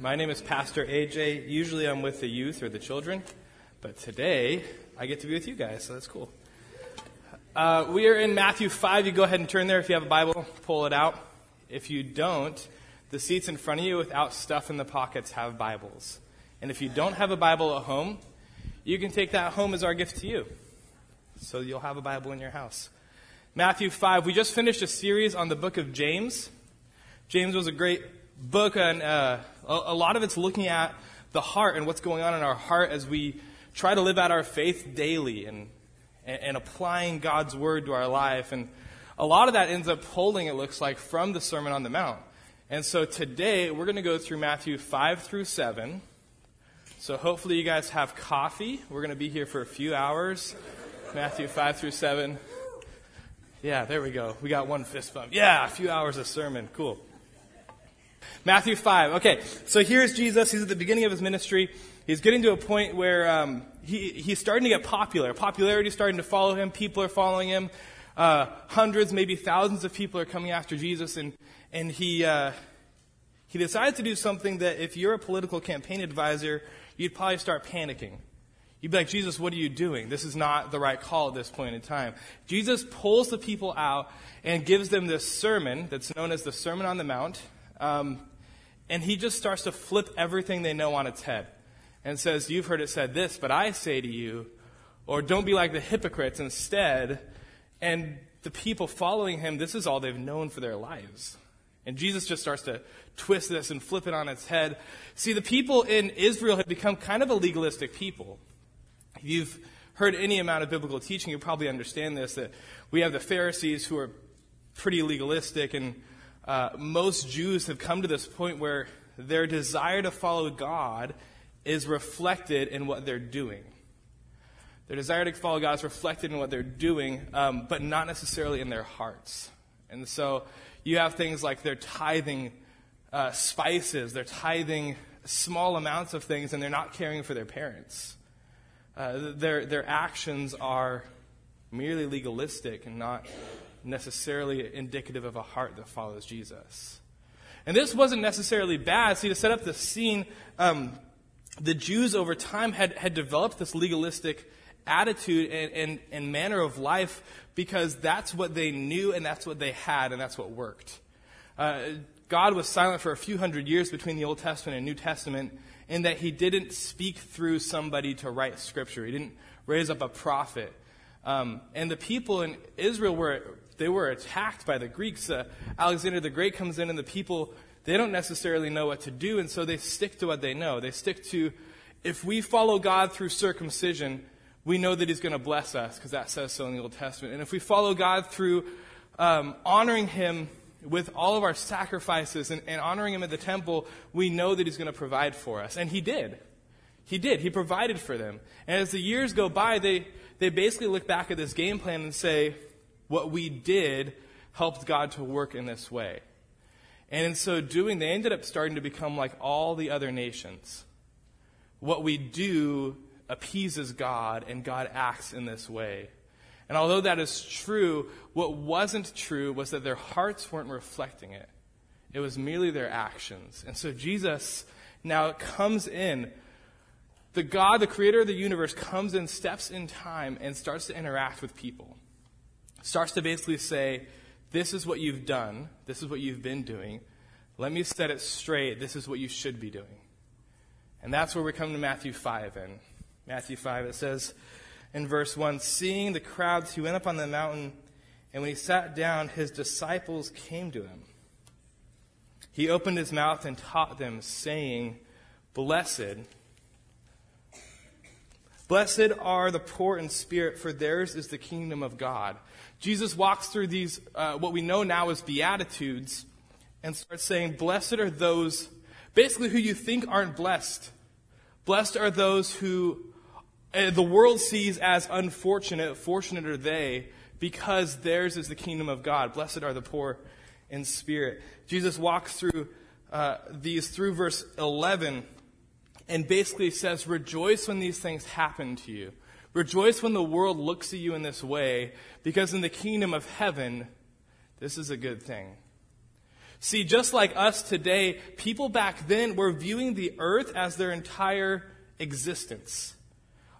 My name is Pastor AJ. Usually I'm with the youth or the children, but today I get to be with you guys, so that's cool. Uh, we are in Matthew 5. You go ahead and turn there if you have a Bible, pull it out. If you don't, the seats in front of you without stuff in the pockets have Bibles. And if you don't have a Bible at home, you can take that home as our gift to you. So you'll have a Bible in your house. Matthew 5. We just finished a series on the book of James. James was a great book, and uh, a, lot of it's looking at the heart and what's going on in our heart as we try to live out our faith daily and, and, and applying God's word to our life. And a lot of that ends up pulling, it looks like, from the Sermon on the Mount. And so today we're going to go through Matthew 5 through 7. So hopefully you guys have coffee. We're going to be here for a few hours. Matthew 5 through 7. Yeah, there we go. We got one fist bump. Yeah, a few hours of sermon. Cool. Matthew 5. Okay, so here's Jesus. He's at the beginning of his ministry. He's getting to a point where um, he, he's starting to get popular. Popularity is starting to follow him. People are following him. Uh, hundreds, maybe thousands of people are coming after Jesus. And, and he, uh, he decides to do something that if you're a political campaign advisor, you'd probably start panicking. You'd be like, Jesus, what are you doing? This is not the right call at this point in time. Jesus pulls the people out and gives them this sermon that's known as the Sermon on the Mount. Um, and he just starts to flip everything they know on its head and says, You've heard it said this, but I say to you, or don't be like the hypocrites instead. And the people following him, this is all they've known for their lives. And Jesus just starts to twist this and flip it on its head. See, the people in Israel had become kind of a legalistic people. If you've heard any amount of biblical teaching, you probably understand this that we have the Pharisees who are pretty legalistic and uh, most Jews have come to this point where their desire to follow God is reflected in what they're doing. Their desire to follow God is reflected in what they're doing, um, but not necessarily in their hearts. And so you have things like they're tithing uh, spices, they're tithing small amounts of things, and they're not caring for their parents. Uh, their, their actions are merely legalistic and not necessarily indicative of a heart that follows Jesus. And this wasn't necessarily bad. See, to set up the scene, um, the Jews over time had, had developed this legalistic attitude and, and, and manner of life because that's what they knew and that's what they had and that's what worked. Uh, God was silent for a few hundred years between the Old Testament and New Testament in that he didn't speak through somebody to write scripture. He didn't raise up a prophet. Um, and the people in Israel were they were attacked by the Greeks. Uh, Alexander the Great comes in, and the people, they don't necessarily know what to do, and so they stick to what they know. They stick to, if we follow God through circumcision, we know that He's going to bless us, because that says so in the Old Testament. And if we follow God through um, honoring Him with all of our sacrifices and, and honoring Him at the temple, we know that He's going to provide for us. And He did. He did. He provided for them. And as the years go by, they, they basically look back at this game plan and say, what we did helped God to work in this way. And in so doing, they ended up starting to become like all the other nations. What we do appeases God, and God acts in this way. And although that is true, what wasn't true was that their hearts weren't reflecting it. It was merely their actions. And so Jesus now comes in. The God, the creator of the universe, comes in, steps in time, and starts to interact with people starts to basically say, This is what you've done, this is what you've been doing. Let me set it straight. This is what you should be doing. And that's where we come to Matthew 5. And Matthew 5, it says in verse 1 Seeing the crowds, he went up on the mountain, and when he sat down, his disciples came to him. He opened his mouth and taught them, saying, Blessed Blessed are the poor in spirit, for theirs is the kingdom of God. Jesus walks through these, uh, what we know now as Beatitudes, and starts saying, Blessed are those, basically, who you think aren't blessed. Blessed are those who uh, the world sees as unfortunate. Fortunate are they, because theirs is the kingdom of God. Blessed are the poor in spirit. Jesus walks through uh, these through verse 11 and basically says, Rejoice when these things happen to you. Rejoice when the world looks at you in this way, because in the kingdom of heaven, this is a good thing. See, just like us today, people back then were viewing the earth as their entire existence.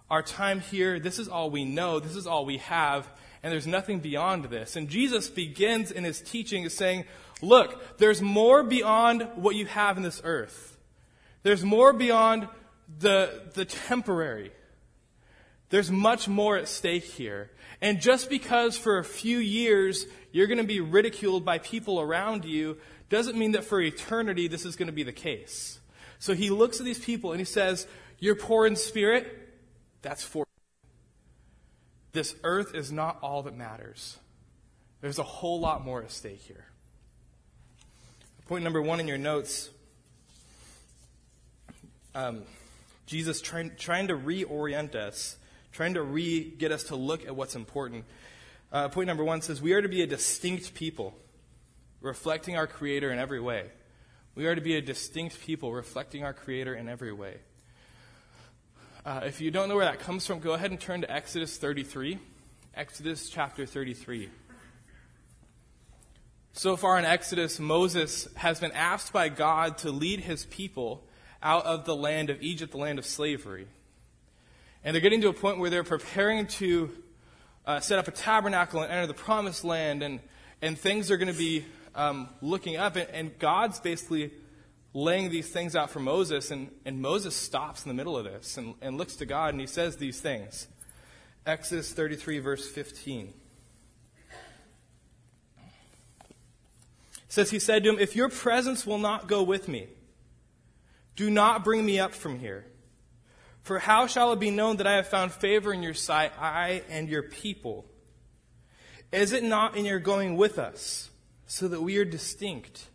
Our time here, this is all we know, this is all we have, and there's nothing beyond this. And Jesus begins in his teaching saying, Look, there's more beyond what you have in this earth. There's more beyond the, the temporary. There's much more at stake here. And just because for a few years you're going to be ridiculed by people around you doesn't mean that for eternity this is going to be the case. So he looks at these people and he says, You're poor in spirit. That's for this earth is not all that matters. There's a whole lot more at stake here. Point number one in your notes um, Jesus trying, trying to reorient us, trying to re get us to look at what's important. Uh, point number one says, We are to be a distinct people, reflecting our Creator in every way. We are to be a distinct people, reflecting our Creator in every way. Uh, if you don't know where that comes from, go ahead and turn to Exodus 33. Exodus chapter 33. So far in Exodus, Moses has been asked by God to lead his people out of the land of Egypt, the land of slavery. And they're getting to a point where they're preparing to uh, set up a tabernacle and enter the promised land, and, and things are going to be um, looking up. And, and God's basically laying these things out for Moses, and, and Moses stops in the middle of this and, and looks to God and he says these things. Exodus 33, verse 15. It says, He said to him, If your presence will not go with me, do not bring me up from here. For how shall it be known that I have found favor in your sight, I and your people? Is it not in your going with us, so that we are distinct?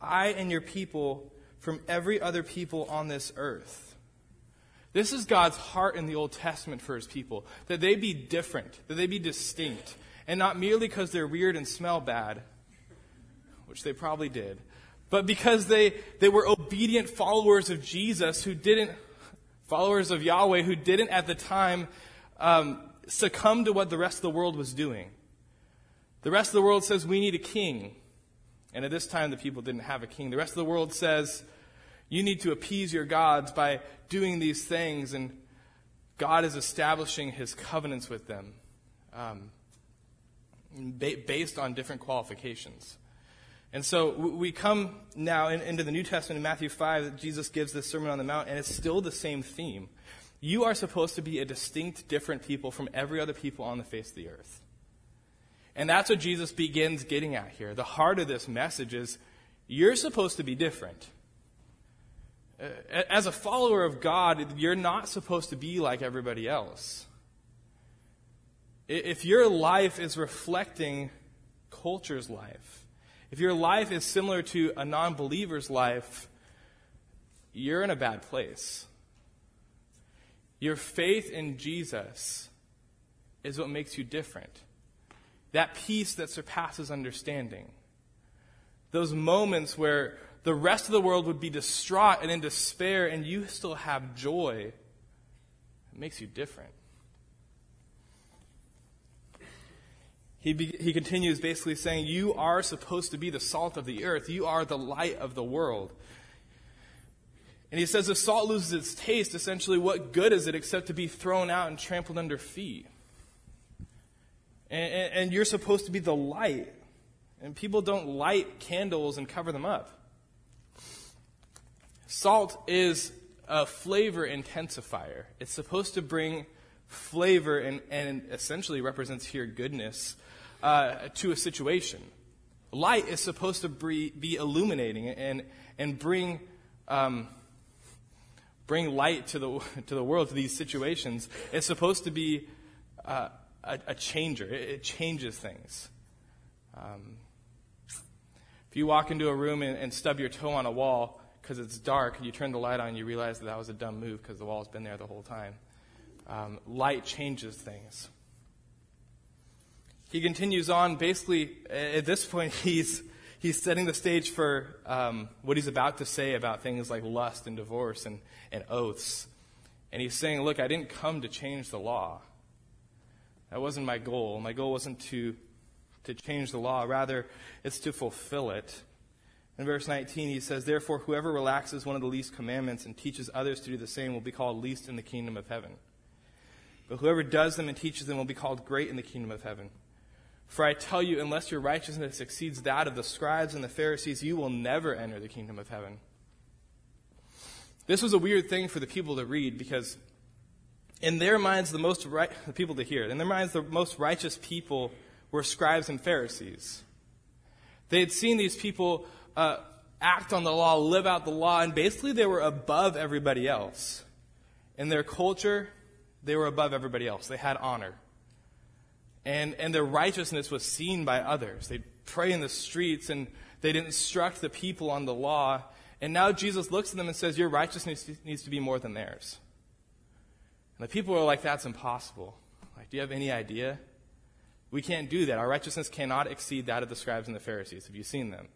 I and your people from every other people on this earth. This is God's heart in the Old Testament for his people that they be different, that they be distinct, and not merely because they're weird and smell bad, which they probably did, but because they, they were obedient followers of Jesus who didn't, followers of Yahweh who didn't at the time um, succumb to what the rest of the world was doing. The rest of the world says we need a king. And at this time, the people didn't have a king. The rest of the world says, you need to appease your gods by doing these things, and God is establishing his covenants with them um, based on different qualifications. And so we come now in, into the New Testament in Matthew 5 that Jesus gives this Sermon on the Mount, and it's still the same theme. You are supposed to be a distinct, different people from every other people on the face of the earth. And that's what Jesus begins getting at here. The heart of this message is you're supposed to be different. As a follower of God, you're not supposed to be like everybody else. If your life is reflecting culture's life, if your life is similar to a non believer's life, you're in a bad place. Your faith in Jesus is what makes you different that peace that surpasses understanding. Those moments where the rest of the world would be distraught and in despair, and you still have joy. It makes you different. He, be, he continues basically saying, You are supposed to be the salt of the earth. You are the light of the world. And he says, if salt loses its taste, essentially, what good is it except to be thrown out and trampled under feet? And, and, and you're supposed to be the light. And people don't light candles and cover them up. Salt is a flavor intensifier. It's supposed to bring flavor and, and essentially represents here goodness uh, to a situation. Light is supposed to be, illuminating and, and bring, um, bring light to the, to the world, to these situations. It's supposed to be uh, a, a changer. It, it, changes things. Um, if you walk into a room and, and stub your toe on a wall because it's dark, and you turn the light on, you realize that that was a dumb move because the wall's been there the whole time. Um, light changes things. He continues on. Basically, at this point, he's he's setting the stage for um, what he's about to say about things like lust and divorce and, and oaths. And he's saying, Look, I didn't come to change the law. That wasn't my goal. My goal wasn't to, to change the law. Rather, it's to fulfill it. In verse 19, he says, Therefore, whoever relaxes one of the least commandments and teaches others to do the same will be called least in the kingdom of heaven. But whoever does them and teaches them will be called great in the kingdom of heaven. For I tell you, unless your righteousness exceeds that of the scribes and the Pharisees, you will never enter the kingdom of heaven. This was a weird thing for the people to read because in their minds, the most right, the people to hear, in their minds, the most righteous people were scribes and Pharisees. They had seen these people uh, act on the law, live out the law, and basically they were above everybody else. In their culture, they were above everybody else. They had honor. And, and their righteousness was seen by others. They'd pray in the streets and they'd instruct the people on the law. And now Jesus looks at them and says, Your righteousness needs to be more than theirs. And the people are like, That's impossible. Like, do you have any idea? We can't do that. Our righteousness cannot exceed that of the scribes and the Pharisees. Have you seen them?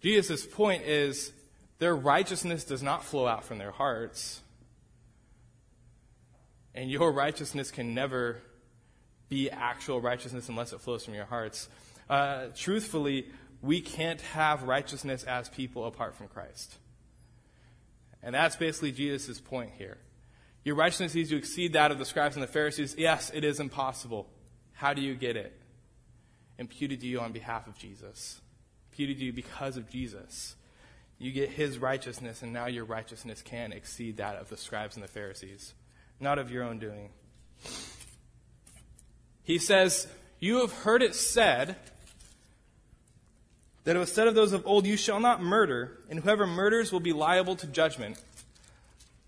Jesus' point is their righteousness does not flow out from their hearts. And your righteousness can never be actual righteousness unless it flows from your hearts. Uh, truthfully, we can't have righteousness as people apart from Christ. And that's basically Jesus' point here. Your righteousness needs to exceed that of the scribes and the Pharisees. Yes, it is impossible. How do you get it? Imputed to you on behalf of Jesus imputed to you because of Jesus. You get his righteousness, and now your righteousness can exceed that of the scribes and the Pharisees, not of your own doing. He says, You have heard it said that it was said of those of old, You shall not murder, and whoever murders will be liable to judgment.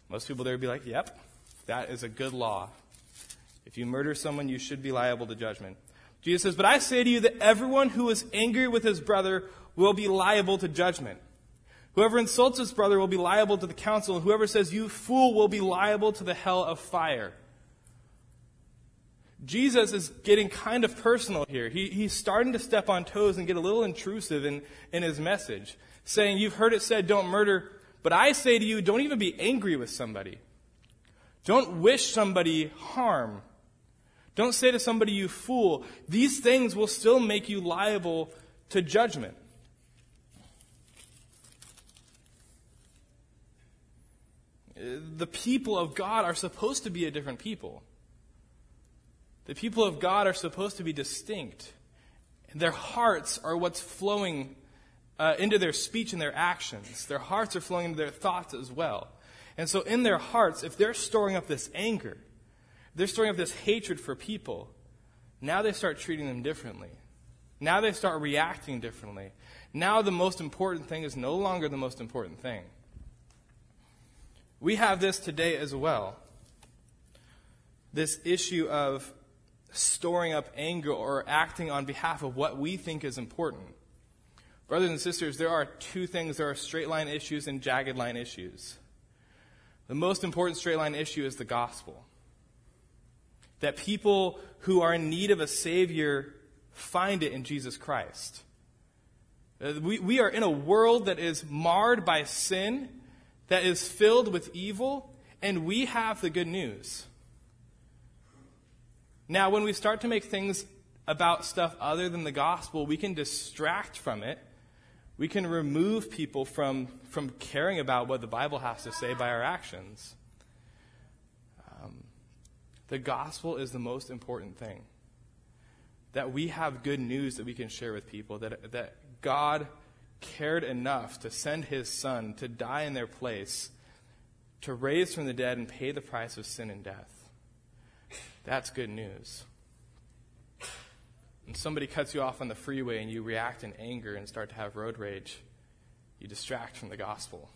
Most people there would be like, Yep, that is a good law. If you murder someone, you should be liable to judgment. Jesus says, But I say to you that everyone who is angry with his brother will be liable to judgment. Whoever insults his brother will be liable to the council, and whoever says, You fool, will be liable to the hell of fire. Jesus is getting kind of personal here. He, he's starting to step on toes and get a little intrusive in, in his message, saying, You've heard it said, don't murder, but I say to you, don't even be angry with somebody. Don't wish somebody harm. Don't say to somebody, you fool. These things will still make you liable to judgment. The people of God are supposed to be a different people. The people of God are supposed to be distinct. Their hearts are what's flowing uh, into their speech and their actions. Their hearts are flowing into their thoughts as well. And so, in their hearts, if they're storing up this anger, they're storing up this hatred for people. Now they start treating them differently. Now they start reacting differently. Now the most important thing is no longer the most important thing. We have this today as well. This issue of storing up anger or acting on behalf of what we think is important. Brothers and sisters, there are two things there are straight line issues and jagged line issues. The most important straight line issue is the gospel that people who are in need of a Savior find it in Jesus Christ. Uh, we, we are in a world that is marred by sin, that is filled with evil, and we have the good news. Now, when we start to make things about stuff other than the gospel, we can distract from it. We can remove people from, from caring about what the Bible has to say by our actions. Um, the gospel is the most important thing. That we have good news that we can share with people, that, that God cared enough to send his son to die in their place, to raise from the dead and pay the price of sin and death. That's good news. When somebody cuts you off on the freeway and you react in anger and start to have road rage, you distract from the gospel.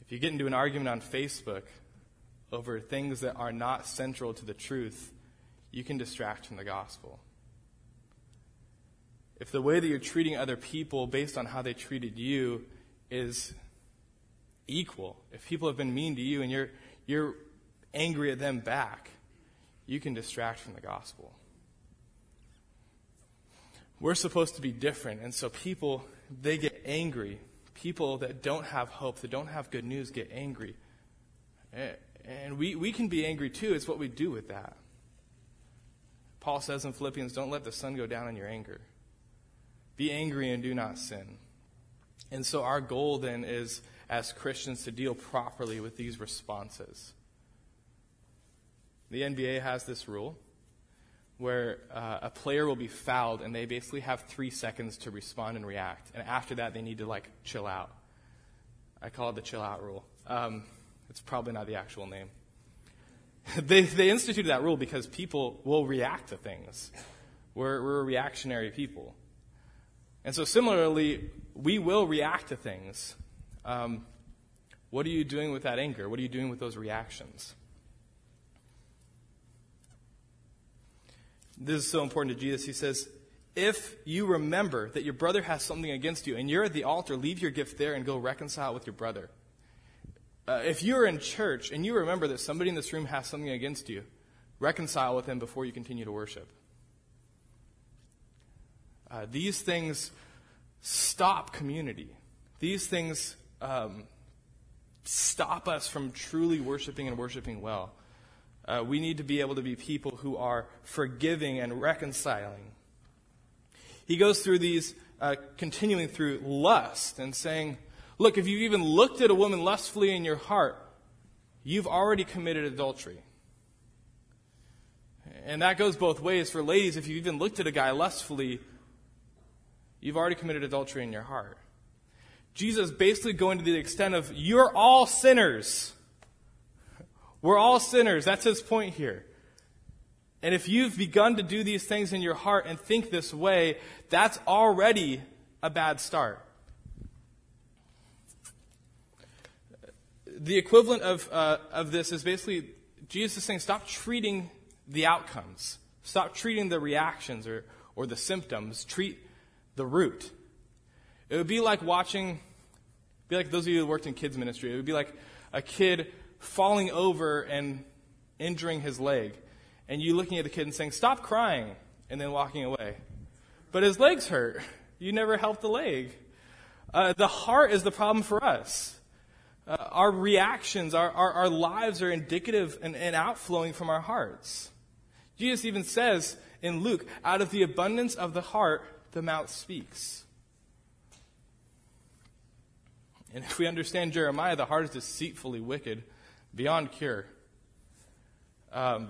If you get into an argument on Facebook over things that are not central to the truth, you can distract from the gospel. If the way that you're treating other people based on how they treated you is equal, if people have been mean to you and you're, you're angry at them back, you can distract from the gospel. We're supposed to be different, and so people, they get angry. People that don't have hope, that don't have good news, get angry. And we, we can be angry too. It's what we do with that. Paul says in Philippians, don't let the sun go down in your anger. Be angry and do not sin. And so our goal then is, as Christians, to deal properly with these responses. The NBA has this rule where uh, a player will be fouled and they basically have three seconds to respond and react. And after that, they need to like chill out. I call it the chill out rule. Um, it's probably not the actual name. they, they instituted that rule because people will react to things. We're, we're reactionary people. And so, similarly, we will react to things. Um, what are you doing with that anger? What are you doing with those reactions? This is so important to Jesus. He says, If you remember that your brother has something against you and you're at the altar, leave your gift there and go reconcile with your brother. Uh, if you're in church and you remember that somebody in this room has something against you, reconcile with them before you continue to worship. Uh, these things stop community. These things um, stop us from truly worshiping and worshiping well. Uh, we need to be able to be people who are forgiving and reconciling. He goes through these, uh, continuing through lust and saying, Look, if you've even looked at a woman lustfully in your heart, you've already committed adultery. And that goes both ways for ladies. If you've even looked at a guy lustfully, you've already committed adultery in your heart. Jesus basically going to the extent of, you're all sinners. We're all sinners. That's his point here. And if you've begun to do these things in your heart and think this way, that's already a bad start. The equivalent of, uh, of this is basically Jesus is saying stop treating the outcomes, stop treating the reactions or, or the symptoms, treat the root. It would be like watching, be like those of you who worked in kids ministry, it would be like a kid falling over and injuring his leg, and you looking at the kid and saying, Stop crying, and then walking away. But his leg's hurt. You never helped the leg. Uh, the heart is the problem for us. Uh, our reactions, our, our, our, lives are indicative and, and outflowing from our hearts. Jesus even says in Luke, out of the abundance of the heart, the mouth speaks. And if we understand Jeremiah, the heart is deceitfully wicked beyond cure. Um,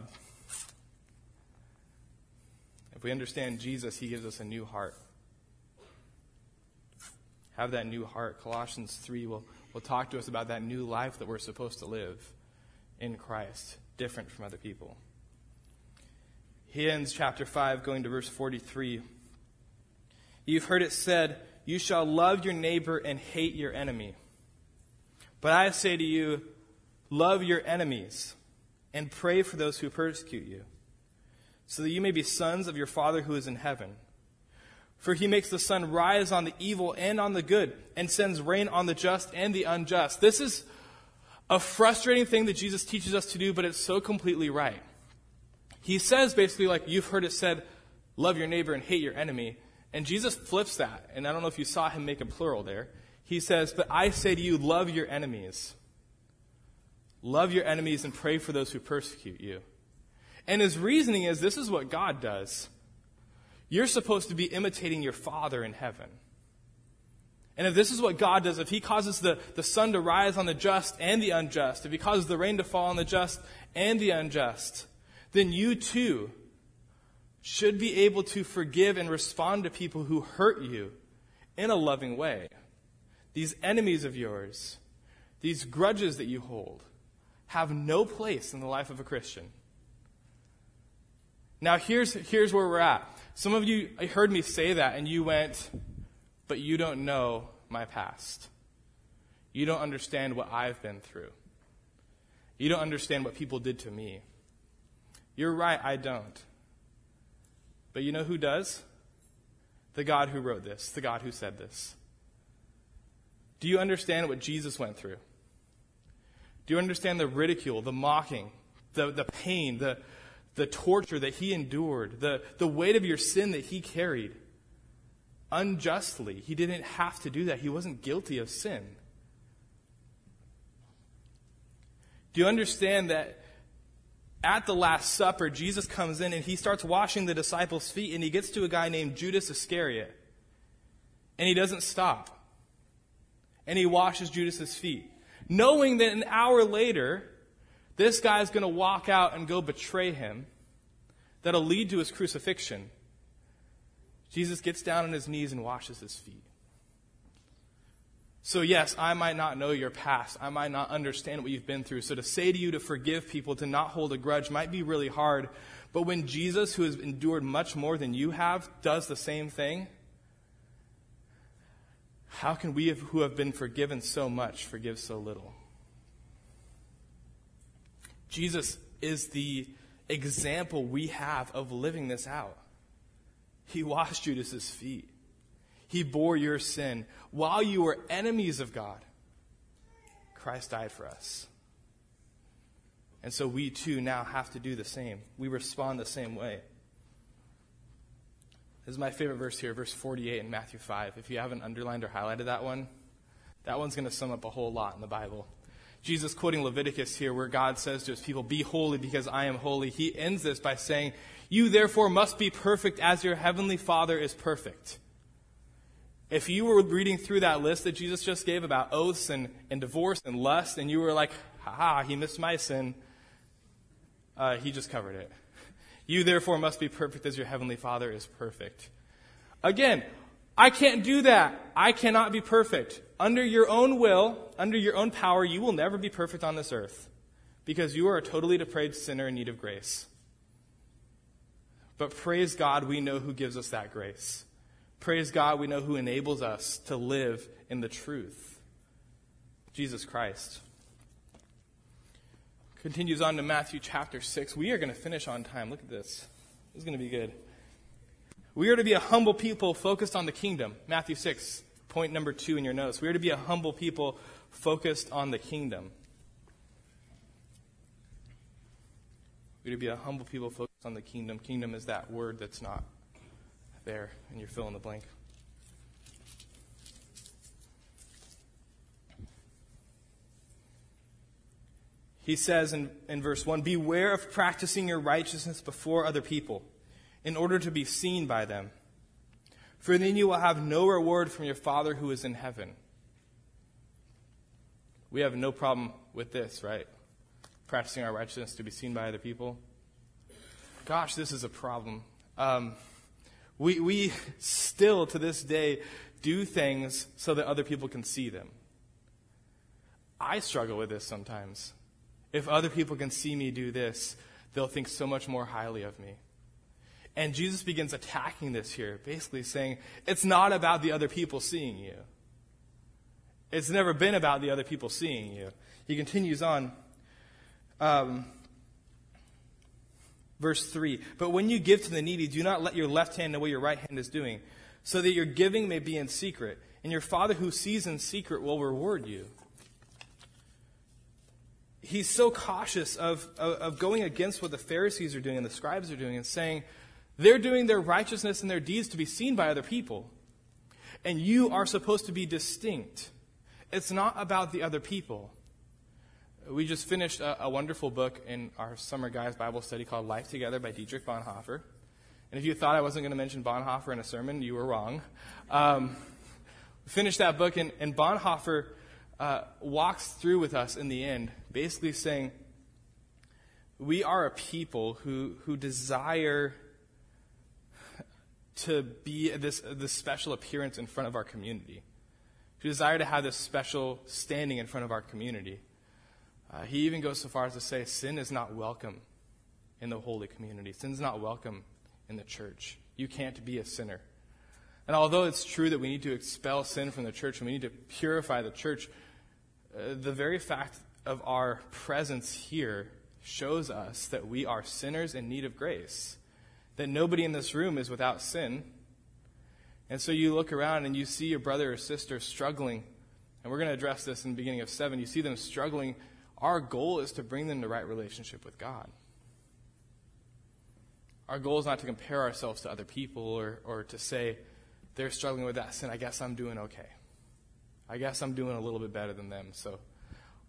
if we understand Jesus, he gives us a new heart. Have that new heart. Colossians 3 will, will talk to us about that new life that we're supposed to live in Christ, different from other people. He ends chapter 5, going to verse 43. You've heard it said, You shall love your neighbor and hate your enemy. But I say to you, Love your enemies and pray for those who persecute you, so that you may be sons of your Father who is in heaven. For he makes the sun rise on the evil and on the good, and sends rain on the just and the unjust. This is a frustrating thing that Jesus teaches us to do, but it's so completely right. He says basically, like, you've heard it said, love your neighbor and hate your enemy. And Jesus flips that, and I don't know if you saw him make a plural there. He says, But I say to you, love your enemies. Love your enemies and pray for those who persecute you. And his reasoning is this is what God does. You're supposed to be imitating your Father in heaven. And if this is what God does, if He causes the, the sun to rise on the just and the unjust, if He causes the rain to fall on the just and the unjust, then you too should be able to forgive and respond to people who hurt you in a loving way. These enemies of yours, these grudges that you hold, have no place in the life of a Christian. Now, here's, here's where we're at. Some of you heard me say that, and you went, but you don't know my past. You don't understand what I've been through. You don't understand what people did to me. You're right, I don't. But you know who does? The God who wrote this, the God who said this. Do you understand what Jesus went through? Do you understand the ridicule, the mocking, the, the pain, the, the torture that he endured, the, the weight of your sin that he carried? Unjustly. He didn't have to do that. He wasn't guilty of sin. Do you understand that at the Last Supper, Jesus comes in and he starts washing the disciples' feet, and he gets to a guy named Judas Iscariot. And he doesn't stop. And he washes Judas's feet, knowing that an hour later, this guy is going to walk out and go betray him. That'll lead to his crucifixion. Jesus gets down on his knees and washes his feet. So, yes, I might not know your past. I might not understand what you've been through. So, to say to you to forgive people, to not hold a grudge, might be really hard. But when Jesus, who has endured much more than you have, does the same thing, how can we who have been forgiven so much forgive so little? Jesus is the example we have of living this out. He washed Judas's feet. He bore your sin. While you were enemies of God, Christ died for us. And so we too now have to do the same. We respond the same way. This is my favorite verse here, verse 48 in Matthew 5. If you haven't underlined or highlighted that one, that one's going to sum up a whole lot in the Bible. Jesus quoting Leviticus here, where God says to his people, Be holy because I am holy. He ends this by saying, You therefore must be perfect as your heavenly Father is perfect. If you were reading through that list that Jesus just gave about oaths and, and divorce and lust, and you were like, ha, ha, he missed my sin, uh, he just covered it. You therefore must be perfect as your heavenly Father is perfect. Again, I can't do that. I cannot be perfect. Under your own will, under your own power, you will never be perfect on this earth because you are a totally depraved sinner in need of grace. But praise God, we know who gives us that grace. Praise God, we know who enables us to live in the truth Jesus Christ. Continues on to Matthew chapter 6. We are going to finish on time. Look at this. This is going to be good. We are to be a humble people focused on the kingdom. Matthew 6, point number two in your notes. We are to be a humble people focused on the kingdom. We are to be a humble people focused on the kingdom. Kingdom is that word that's not there, and you're fill in the blank. He says in, in verse 1 Beware of practicing your righteousness before other people, in order to be seen by them. For then you will have no reward from your Father who is in heaven. We have no problem with this, right? Practicing our righteousness to be seen by other people. Gosh, this is a problem. Um, we, we still, to this day, do things so that other people can see them. I struggle with this sometimes. If other people can see me do this, they'll think so much more highly of me. And Jesus begins attacking this here, basically saying, it's not about the other people seeing you. It's never been about the other people seeing you. He continues on. Um, Verse 3 But when you give to the needy, do not let your left hand know what your right hand is doing, so that your giving may be in secret, and your Father who sees in secret will reward you. He's so cautious of, of, of going against what the Pharisees are doing and the scribes are doing and saying, they're doing their righteousness and their deeds to be seen by other people. And you are supposed to be distinct. It's not about the other people. We just finished a, a, wonderful book in our summer guys Bible study called Life Together by Dietrich Bonhoeffer. And if you thought I wasn't going to mention Bonhoeffer in a sermon, you were wrong. Um, we finished that book, and, and Bonhoeffer uh, walks through with us in the end, basically saying, We are a people who, who desire to be this, this special appearance in front of our community, who desire to have this special standing in front of our community. Uh, he even goes so far as to say sin is not welcome in the holy community. Sin is not welcome in the church. You can't be a sinner. And although it's true that we need to expel sin from the church and we need to purify the church, uh, the very fact of our presence here shows us that we are sinners in need of grace, that nobody in this room is without sin. And so you look around and you see your brother or sister struggling, and we're going to address this in the beginning of 7. You see them struggling our goal is to bring them to the right relationship with God. Our goal is not to compare ourselves to other people or, or to say, they're struggling with that sin. I guess I'm doing okay. I guess I'm doing a little bit better than them. So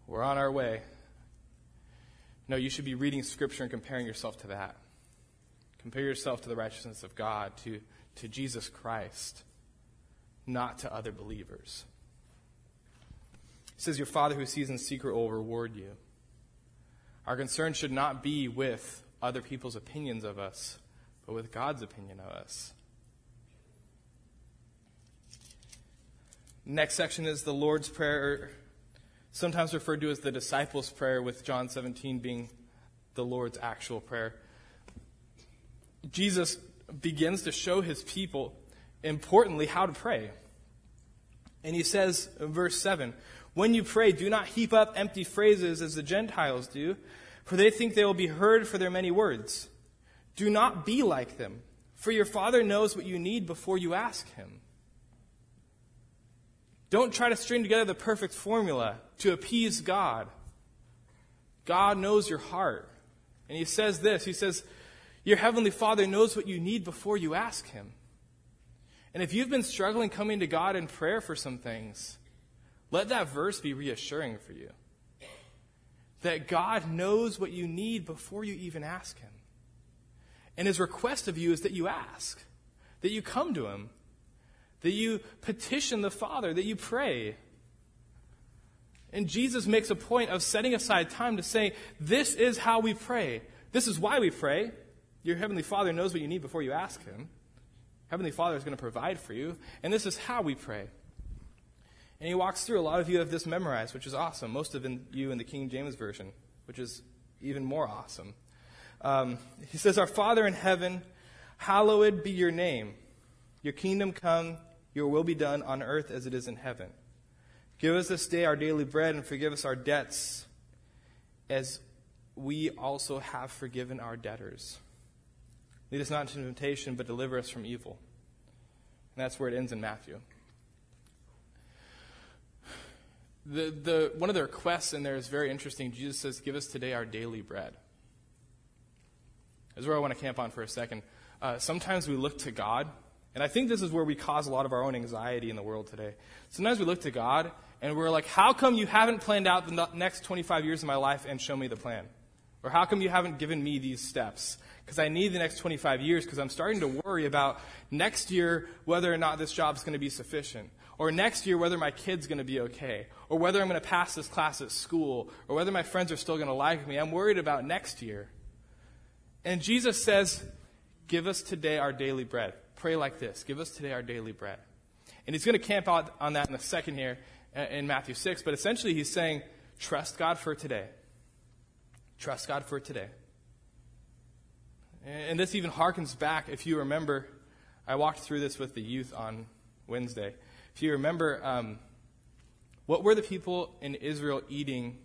we're on our way. No, you should be reading Scripture and comparing yourself to that. Compare yourself to the righteousness of God, to, to Jesus Christ. not to other believers. He says, Your Father who sees in secret will reward you. Our concern should not be with other people's opinions of us, but with God's opinion of us. Next section is the Lord's Prayer, sometimes referred to as the disciples' prayer, with John 17 being the Lord's actual prayer. Jesus begins to show his people, importantly, how to pray. And he says in verse 7 When you pray, do not heap up empty phrases as the Gentiles do, for they think they will be heard for their many words. Do not be like them, for your Father knows what you need before you ask him. Don't try to string together the perfect formula to appease God. God knows your heart. And he says this He says, Your heavenly Father knows what you need before you ask him. And if you've been struggling coming to God in prayer for some things, let that verse be reassuring for you. That God knows what you need before you even ask him. And his request of you is that you ask, that you come to him, that you petition the Father, that you pray. And Jesus makes a point of setting aside time to say, This is how we pray. This is why we pray. Your Heavenly Father knows what you need before you ask Him. Heavenly Father is going to provide for you. And this is how we pray. And He walks through. A lot of you have this memorized, which is awesome. Most of you in the King James Version, which is even more awesome. Um, he says, Our Father in heaven, hallowed be your name. Your kingdom come, your will be done on earth as it is in heaven. Give us this day our daily bread and forgive us our debts as we also have forgiven our debtors. Lead us not into temptation, but deliver us from evil. And that's where it ends in Matthew. The, the, one of the requests in there is very interesting. Jesus says, Give us today our daily bread. This is where I want to camp on for a second. Uh, sometimes we look to God, and I think this is where we cause a lot of our own anxiety in the world today. Sometimes we look to God, and we're like, How come you haven't planned out the next 25 years of my life and show me the plan? Or how come you haven't given me these steps? Because I need the next 25 years because I'm starting to worry about next year whether or not this job is going to be sufficient. Or next year whether my kid's going to be okay. Or whether I'm going to pass this class at school. Or whether my friends are still going to like me. I'm worried about next year. And Jesus says, Give us today our daily bread. Pray like this Give us today our daily bread. And he's going to camp out on that in a second here uh, in Matthew 6. But essentially, he's saying, Trust God for today. Trust God for today. And this even harkens back, if you remember, I walked through this with the youth on Wednesday. If you remember, um, what were the people in Israel eating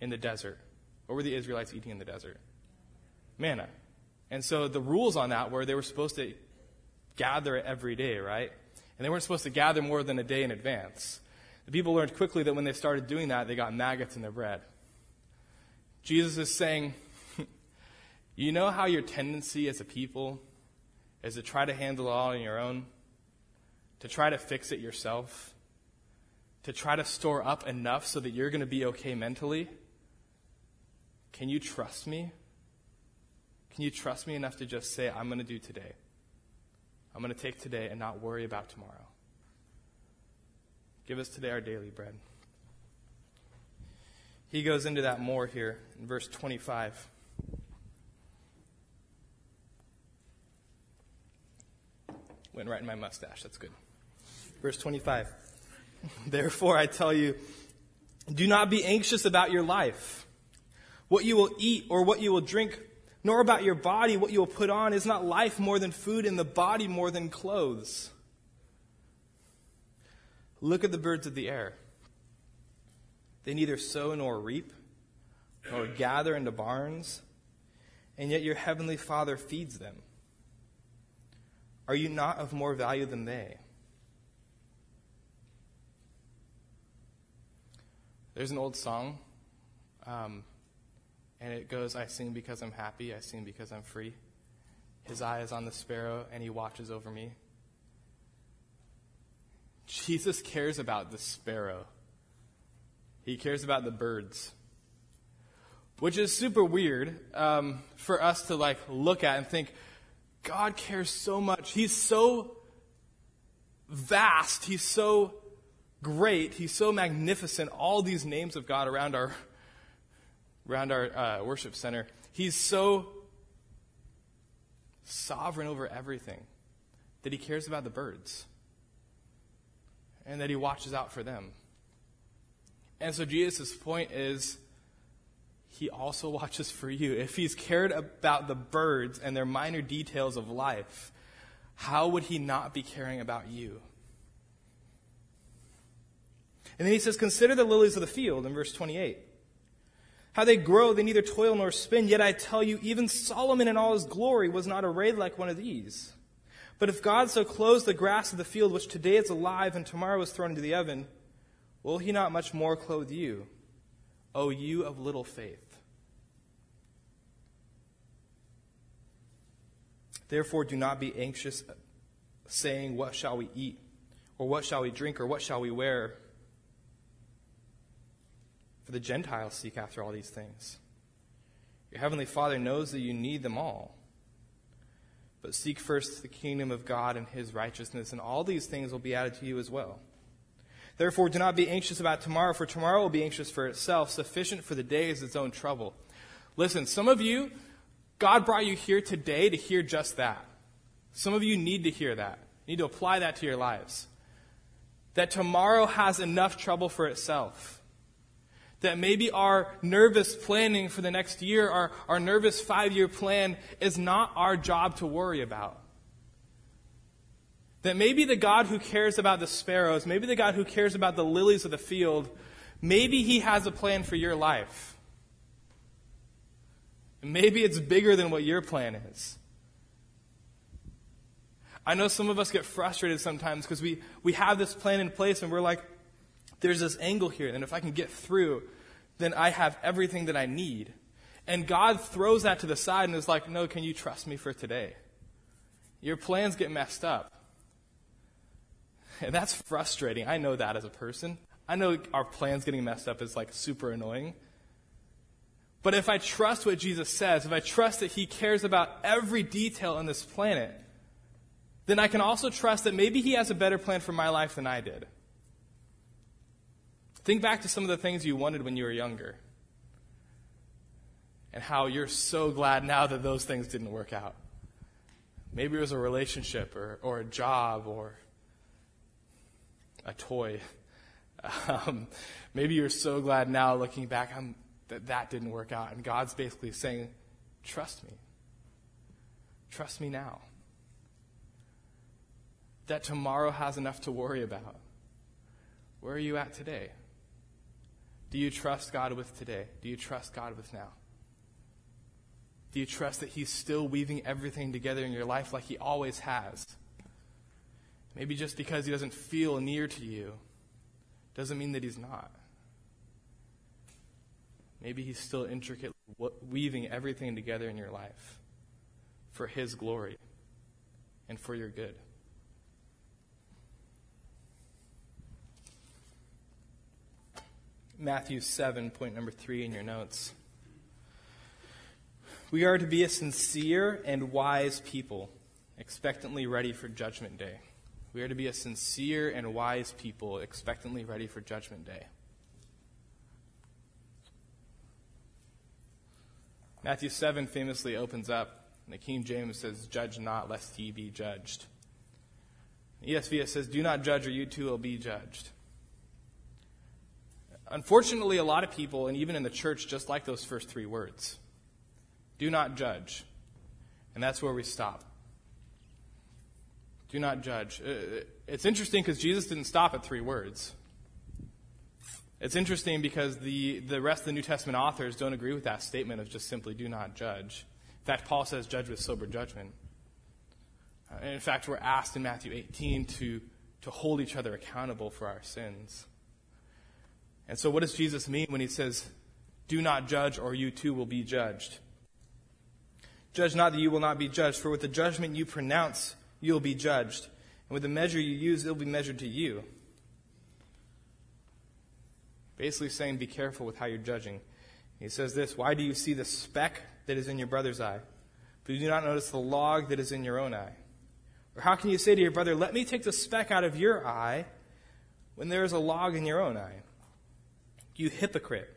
in the desert? What were the Israelites eating in the desert? Manna. And so the rules on that were they were supposed to gather it every day, right? And they weren't supposed to gather more than a day in advance. The people learned quickly that when they started doing that, they got maggots in their bread. Jesus is saying, you know how your tendency as a people is to try to handle it all on your own? To try to fix it yourself? To try to store up enough so that you're going to be okay mentally? Can you trust me? Can you trust me enough to just say, I'm going to do today? I'm going to take today and not worry about tomorrow. Give us today our daily bread. He goes into that more here in verse 25. Went right in my mustache. That's good. Verse 25. Therefore, I tell you, do not be anxious about your life, what you will eat or what you will drink, nor about your body, what you will put on. Is not life more than food, and the body more than clothes? Look at the birds of the air. They neither sow nor reap, nor gather into barns, and yet your heavenly Father feeds them. Are you not of more value than they? There's an old song, um, and it goes, I sing because I'm happy, I sing because I'm free. His eye is on the sparrow, and he watches over me. Jesus cares about the sparrow. He cares about the birds. Which is super weird um, for us to like look at and think, God cares so much. He's so vast, He's so great, He's so magnificent, all these names of God around our, around our uh, worship center. He's so sovereign over everything that He cares about the birds and that He watches out for them. And so Jesus' point is he also watches for you. If he's cared about the birds and their minor details of life, how would he not be caring about you? And then he says, Consider the lilies of the field in verse 28. How they grow, they neither toil nor spin, yet I tell you, even Solomon in all his glory was not arrayed like one of these. But if God so clothes the grass of the field, which today is alive and tomorrow is thrown into the oven, will he not much more clothe you, O you of little faith? Therefore, do not be anxious, saying, What shall we eat? Or what shall we drink? Or what shall we wear? For the Gentiles seek after all these things. Your heavenly Father knows that you need them all. But seek first the kingdom of God and his righteousness, and all these things will be added to you as well. Therefore, do not be anxious about tomorrow, for tomorrow will be anxious for itself. Sufficient for the day is its own trouble. Listen, some of you God brought you here today to hear just that. Some of you need to hear that. You need to apply that to your lives. That tomorrow has enough trouble for itself. That maybe our nervous planning for the next year, our, our nervous five year plan, is not our job to worry about. That maybe the God who cares about the sparrows, maybe the God who cares about the lilies of the field, maybe he has a plan for your life. Maybe it's bigger than what your plan is. I know some of us get frustrated sometimes because we, we have this plan in place and we're like, there's this angle here, and if I can get through, then I have everything that I need. And God throws that to the side and is like, no, can you trust me for today? Your plans get messed up. And that's frustrating. I know that as a person. I know our plans getting messed up is like super annoying. But if I trust what Jesus says, if I trust that He cares about every detail on this planet, then I can also trust that maybe He has a better plan for my life than I did. Think back to some of the things you wanted when you were younger and how you're so glad now that those things didn't work out. Maybe it was a relationship or, or a job or a toy. Um, maybe you're so glad now looking back, I'm that that didn't work out. And God's basically saying, trust me. Trust me now. That tomorrow has enough to worry about. Where are you at today? Do you trust God with today? Do you trust God with now? Do you trust that He's still weaving everything together in your life like He always has? Maybe just because He doesn't feel near to you doesn't mean that He's not. Maybe He's still intricately weaving everything together in your life for His glory and for your good. Matthew 7, point number three in your notes. We are to be a sincere and wise people, expectantly ready for Judgment Day. We are to be a sincere and wise people, expectantly ready for Judgment Day. Matthew 7 famously opens up, and the King James says, Judge not, lest ye be judged. ESV says, Do not judge, or you too will be judged. Unfortunately, a lot of people, and even in the church, just like those first three words do not judge. And that's where we stop. Do not judge. Uh, it's interesting because Jesus didn't stop at three words. It's interesting because the, the rest of the New Testament authors don't agree with that statement of just simply do not judge. In fact, Paul says judge with sober judgment. Uh, in fact, we're asked in Matthew 18 to, to hold each other accountable for our sins. And so, what does Jesus mean when he says, Do not judge, or you too will be judged? Judge not that you will not be judged, for with the judgment you pronounce, you will be judged. And with the measure you use, it will be measured to you. Basically saying, be careful with how you're judging. He says this Why do you see the speck that is in your brother's eye, but you do not notice the log that is in your own eye? Or how can you say to your brother, Let me take the speck out of your eye, when there is a log in your own eye? You hypocrite.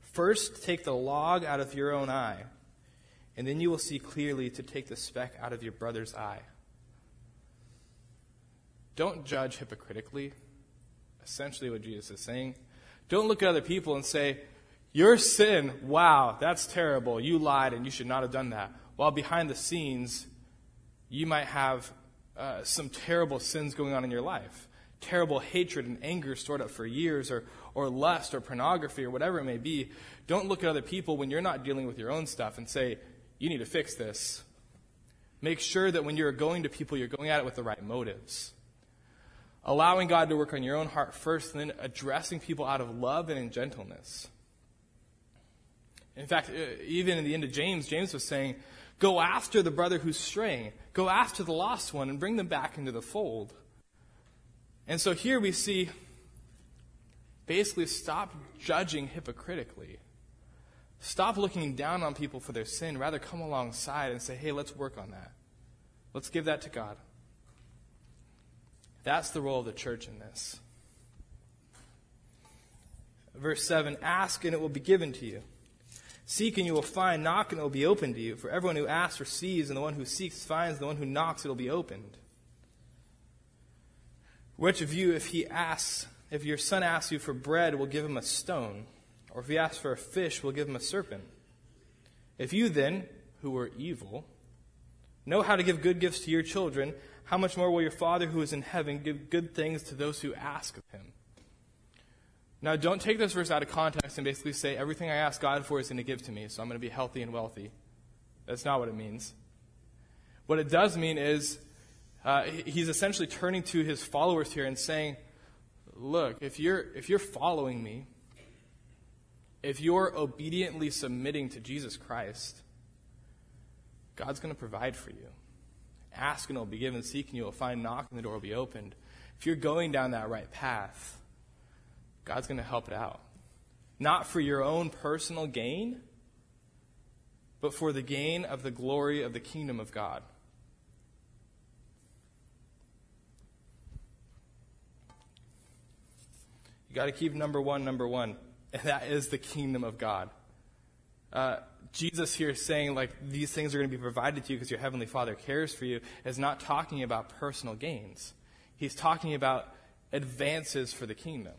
First take the log out of your own eye, and then you will see clearly to take the speck out of your brother's eye. Don't judge hypocritically, essentially what Jesus is saying. Don't look at other people and say, Your sin, wow, that's terrible. You lied and you should not have done that. While behind the scenes, you might have uh, some terrible sins going on in your life terrible hatred and anger stored up for years, or, or lust, or pornography, or whatever it may be. Don't look at other people when you're not dealing with your own stuff and say, you need to fix this. Make sure that when you're going to people, you're going at it with the right motives. Allowing God to work on your own heart first, and then addressing people out of love and in gentleness. In fact, even in the end of James, James was saying, Go after the brother who's straying. Go after the lost one and bring them back into the fold. And so here we see basically stop judging hypocritically. Stop looking down on people for their sin. Rather, come alongside and say, hey, let's work on that. Let's give that to God. That's the role of the church in this. Verse 7 Ask and it will be given to you. Seek and you will find. Knock and it will be opened to you. For everyone who asks receives, and the one who seeks finds. The one who knocks it will be opened. Which of you, if he asks, if your son asks you for bread, we'll give him a stone? Or if he asks for a fish, we'll give him a serpent? If you then, who are evil, know how to give good gifts to your children, how much more will your Father who is in heaven give good things to those who ask of him? Now, don't take this verse out of context and basically say, everything I ask God for is going to give to me, so I'm going to be healthy and wealthy. That's not what it means. What it does mean is, uh, he's essentially turning to his followers here and saying, look, if you're, if you're following me, if you're obediently submitting to Jesus Christ, God's going to provide for you. Ask and it will be given, seek and you will find, knock and the door will be opened. If you're going down that right path, God's going to help it out. Not for your own personal gain, but for the gain of the glory of the kingdom of God. You got to keep number one, number one, and that is the kingdom of God. Uh, Jesus here saying, like, these things are going to be provided to you because your heavenly Father cares for you, is not talking about personal gains. He's talking about advances for the kingdom.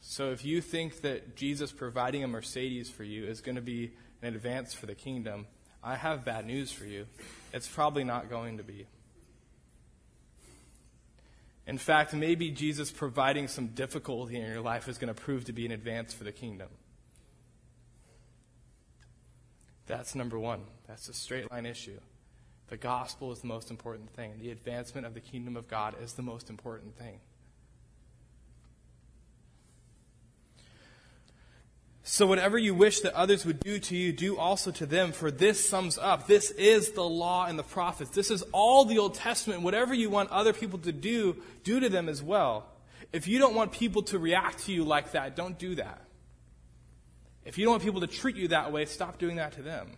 So if you think that Jesus providing a Mercedes for you is going to be an advance for the kingdom, I have bad news for you. It's probably not going to be. In fact, maybe Jesus providing some difficulty in your life is going to prove to be an advance for the kingdom. That's number one. That's a straight line issue. The gospel is the most important thing. The advancement of the kingdom of God is the most important thing. So, whatever you wish that others would do to you, do also to them, for this sums up. This is the law and the prophets. This is all the Old Testament. Whatever you want other people to do, do to them as well. If you don't want people to react to you like that, don't do that. If you don't want people to treat you that way, stop doing that to them.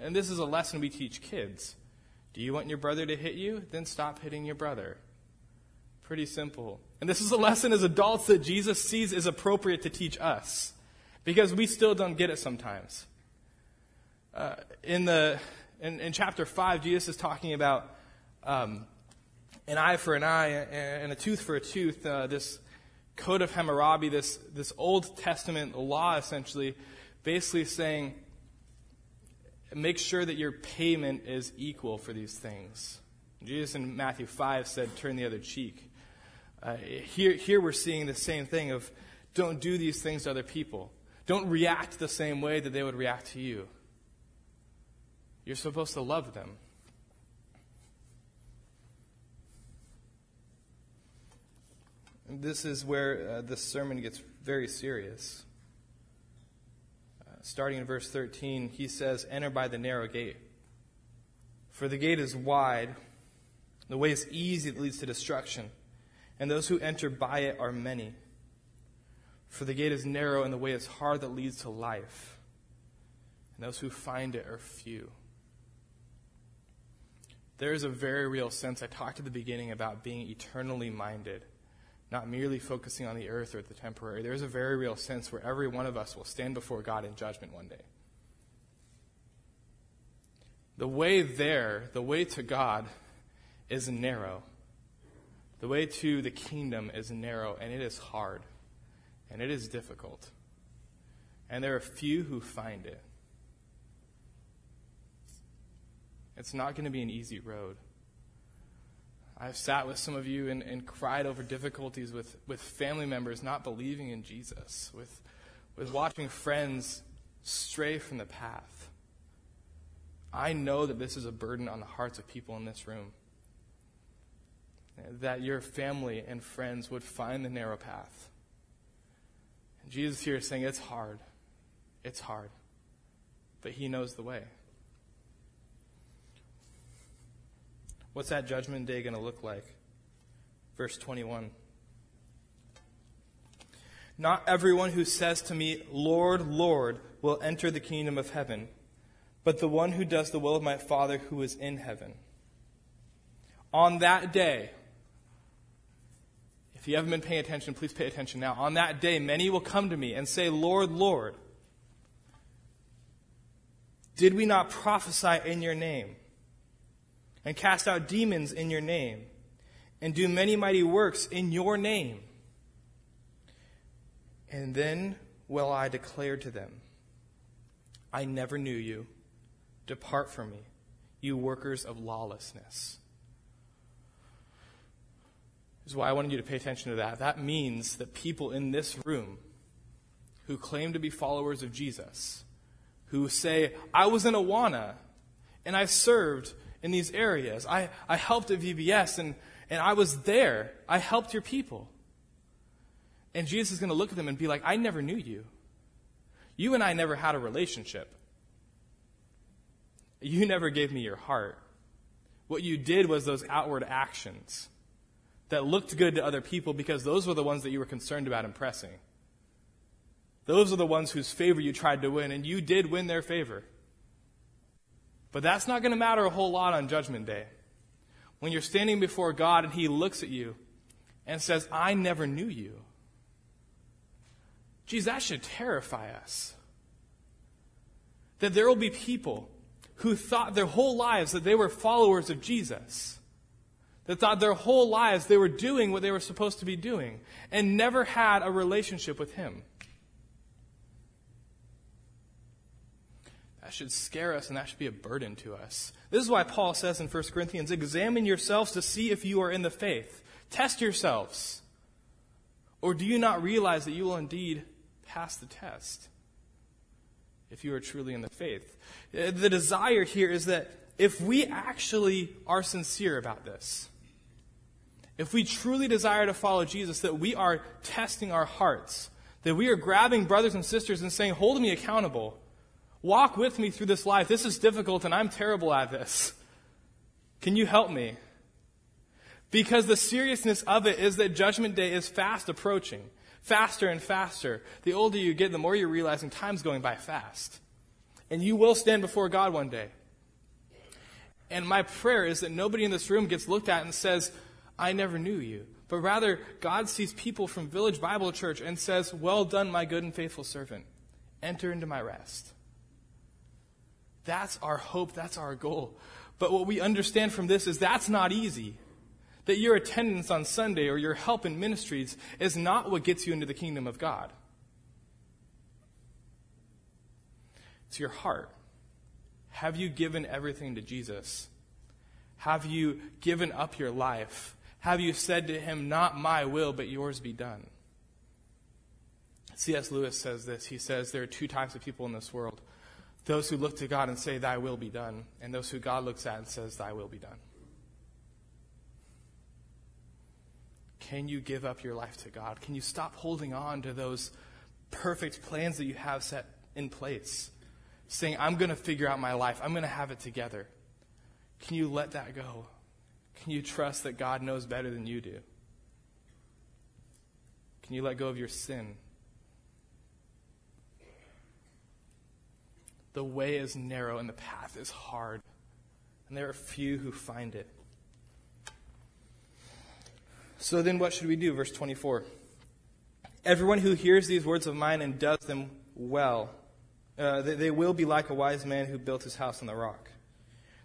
And this is a lesson we teach kids. Do you want your brother to hit you? Then stop hitting your brother. Pretty simple. And this is a lesson as adults that Jesus sees is appropriate to teach us because we still don't get it sometimes. Uh, in, the, in, in, chapter 5, Jesus is talking about um, an eye for an eye and a tooth for a tooth. Uh, this code of Hammurabi, this, this Old Testament law essentially, basically saying, make sure that your payment is equal for these things. Jesus in Matthew 5 said, turn the other cheek. Uh, here, here we're seeing the same thing of don't do these things to other people. Don't react the same way that they would react to you. You're supposed to love them. This is where uh, this sermon gets very serious. Uh, starting in verse 13, he says, Enter by the narrow gate. For the gate is wide, the way is easy that leads to destruction, and those who enter by it are many. For the gate is narrow and the way is hard that leads to life, and those who find it are few. there is a very real sense. I talked at the beginning about being eternally minded, not merely focusing on the earth or the temporary. There is a very real sense where every one of us will stand before God in judgment one day. The way there, the way to God, is narrow. The way to the kingdom is narrow, and it is hard, and it is difficult. And there are few who find it. It's not going to be an easy road. I've sat with some of you and, and cried over difficulties with, with family members not believing in Jesus, with, with watching friends stray from the path. I know that this is a burden on the hearts of people in this room. That your family and friends would find the narrow path. Jesus here is saying it's hard. It's hard. But He knows the way. What's that judgment day going to look like? Verse 21. Not everyone who says to me, Lord, Lord, will enter the kingdom of heaven, but the one who does the will of my Father who is in heaven. On that day, if you haven't been paying attention, please pay attention now. On that day, many will come to me and say, Lord, Lord, did we not prophesy in your name? and cast out demons in your name, and do many mighty works in your name. And then will I declare to them, I never knew you. Depart from me, you workers of lawlessness. Is why I wanted you to pay attention to that. That means that people in this room who claim to be followers of Jesus, who say, I was in Awana and I served in these areas. I, I helped at VBS and, and I was there. I helped your people. And Jesus is going to look at them and be like, I never knew you. You and I never had a relationship. You never gave me your heart. What you did was those outward actions that looked good to other people because those were the ones that you were concerned about impressing. Those are the ones whose favor you tried to win, and you did win their favor. But that's not going to matter a whole lot on Judgment Day. When you're standing before God and He looks at you and says, I never knew you. Geez, that should terrify us. That there will be people who thought their whole lives that they were followers of Jesus. That thought their whole lives they were doing what they were supposed to be doing and never had a relationship with Him. That should scare us and that should be a burden to us. This is why Paul says in 1 Corinthians examine yourselves to see if you are in the faith. Test yourselves. Or do you not realize that you will indeed pass the test if you are truly in the faith? Uh, the desire here is that if we actually are sincere about this, if we truly desire to follow Jesus, that we are testing our hearts, that we are grabbing brothers and sisters and saying, hold me accountable Walk with me through this life. This is difficult and I'm terrible at this. Can you help me? Because the seriousness of it is that Judgment Day is fast approaching, faster and faster. The older you get, the more you're realizing time's going by fast. And you will stand before God one day. And my prayer is that nobody in this room gets looked at and says, I never knew you. But rather, God sees people from Village Bible Church and says, Well done, my good and faithful servant. Enter into my rest. That's our hope. That's our goal. But what we understand from this is that's not easy. That your attendance on Sunday or your help in ministries is not what gets you into the kingdom of God. It's your heart. Have you given everything to Jesus? Have you given up your life? Have you said to him, Not my will, but yours be done? C.S. Lewis says this. He says there are two types of people in this world those who look to God and say, Thy will be done, and those who God looks at and says, Thy will be done. Can you give up your life to God? Can you stop holding on to those perfect plans that you have set in place? Saying, I'm going to figure out my life, I'm going to have it together. Can you let that go? Can you trust that God knows better than you do? Can you let go of your sin? The way is narrow and the path is hard. and there are few who find it. So then, what should we do? Verse 24. Everyone who hears these words of mine and does them well, uh, they, they will be like a wise man who built his house on the rock.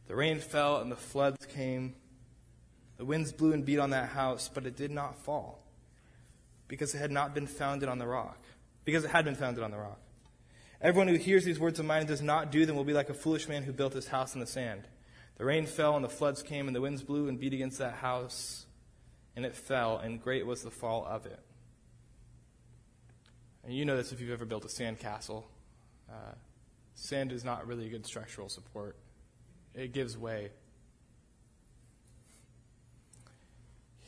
The rain fell and the floods came. The winds blew and beat on that house, but it did not fall because it had not been founded on the rock. Because it had been founded on the rock. Everyone who hears these words of mine and does not do them will be like a foolish man who built his house on the sand. The rain fell and the floods came and the winds blew and beat against that house and it fell and great was the fall of it. And you know this if you've ever built a sand castle. Uh, sand is not really a good structural support. It gives way.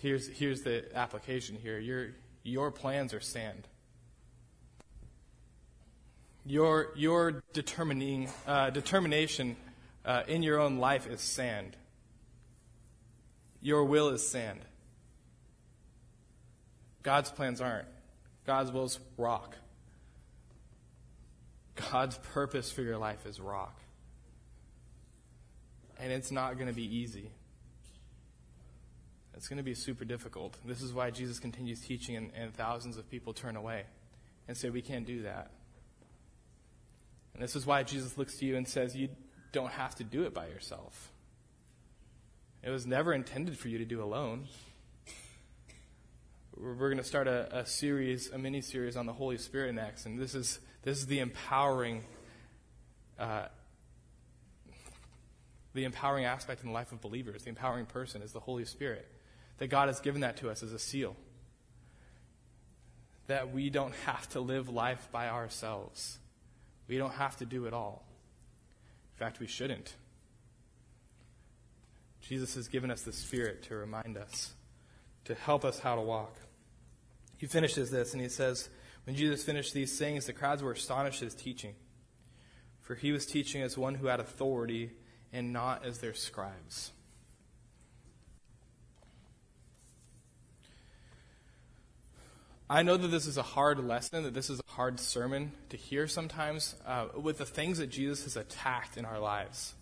Here's, here's the application here. Your, your plans are sand. Your, your determining, uh, determination uh, in your own life is sand. Your will is sand. God's plans aren't. God's will is rock. God's purpose for your life is rock. And it's not going to be easy. It's going to be super difficult. This is why Jesus continues teaching, and, and thousands of people turn away and say, We can't do that. And this is why Jesus looks to you and says, You don't have to do it by yourself. It was never intended for you to do alone. We're going to start a, a series, a mini series on the Holy Spirit next, and this is this is the empowering, uh, the empowering aspect in the life of believers. The empowering person is the Holy Spirit. That God has given that to us as a seal. That we don't have to live life by ourselves. We don't have to do it all. In fact, we shouldn't. Jesus has given us the Spirit to remind us, to help us how to walk. He finishes this and he says, When Jesus finished these sayings, the crowds were astonished at his teaching. For he was teaching as one who had authority and not as their scribes. I know that this is a hard lesson, that this is a hard sermon to hear sometimes uh, with the things that Jesus has attacked in our lives.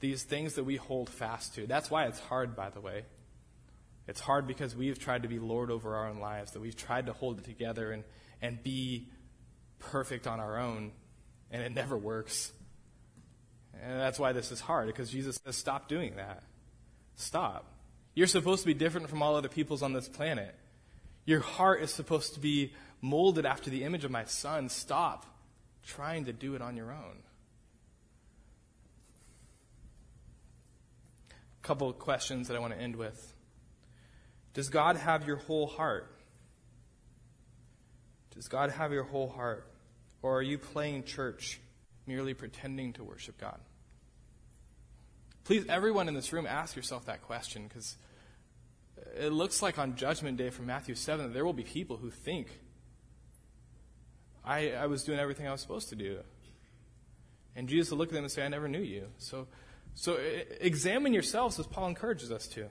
These things that we hold fast to. That's why it's hard, by the way. It's hard because we've tried to be Lord over our own lives, that we've tried to hold it together and, and be perfect on our own, and it never works. And that's why this is hard, because Jesus says, stop doing that. Stop. You're supposed to be different from all other peoples on this planet. Your heart is supposed to be molded after the image of my son. Stop trying to do it on your own. A couple of questions that I want to end with. Does God have your whole heart? Does God have your whole heart? Or are you playing church, merely pretending to worship God? Please, everyone in this room, ask yourself that question because it looks like on Judgment Day from Matthew 7 that there will be people who think, I, I was doing everything I was supposed to do. And Jesus will look at them and say, I never knew you. So, so examine yourselves as Paul encourages us to.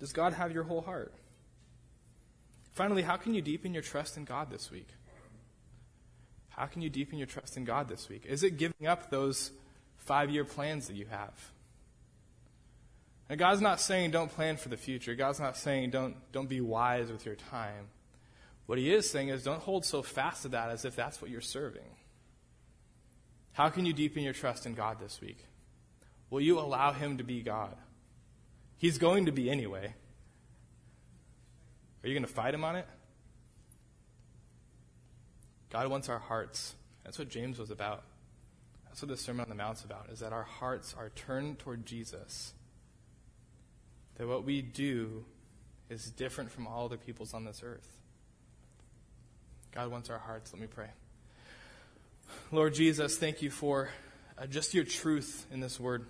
Does God have your whole heart? Finally, how can you deepen your trust in God this week? How can you deepen your trust in God this week? Is it giving up those five year plans that you have? And God's not saying don't plan for the future. God's not saying don't, don't be wise with your time. What He is saying is don't hold so fast to that as if that's what you're serving. How can you deepen your trust in God this week? Will you allow Him to be God? He's going to be anyway. Are you going to fight Him on it? God wants our hearts. That's what James was about. That's what the Sermon on the Mount's about, is that our hearts are turned toward Jesus that what we do is different from all other peoples on this earth. God wants our hearts. Let me pray. Lord Jesus, thank you for uh, just your truth in this word.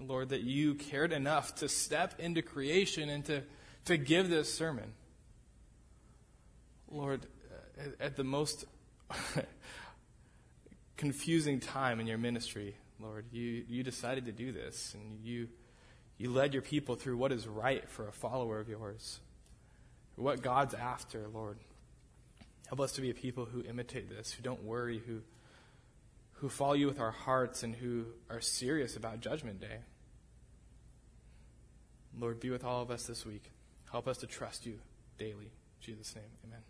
Lord, that you cared enough to step into creation and to, to give this sermon. Lord, at, at the most confusing time in your ministry, Lord, you, you decided to do this and you you led your people through what is right for a follower of yours, what God's after, Lord. Help us to be a people who imitate this, who don't worry, who, who follow you with our hearts and who are serious about Judgment Day. Lord, be with all of us this week. Help us to trust you daily. In Jesus' name, amen.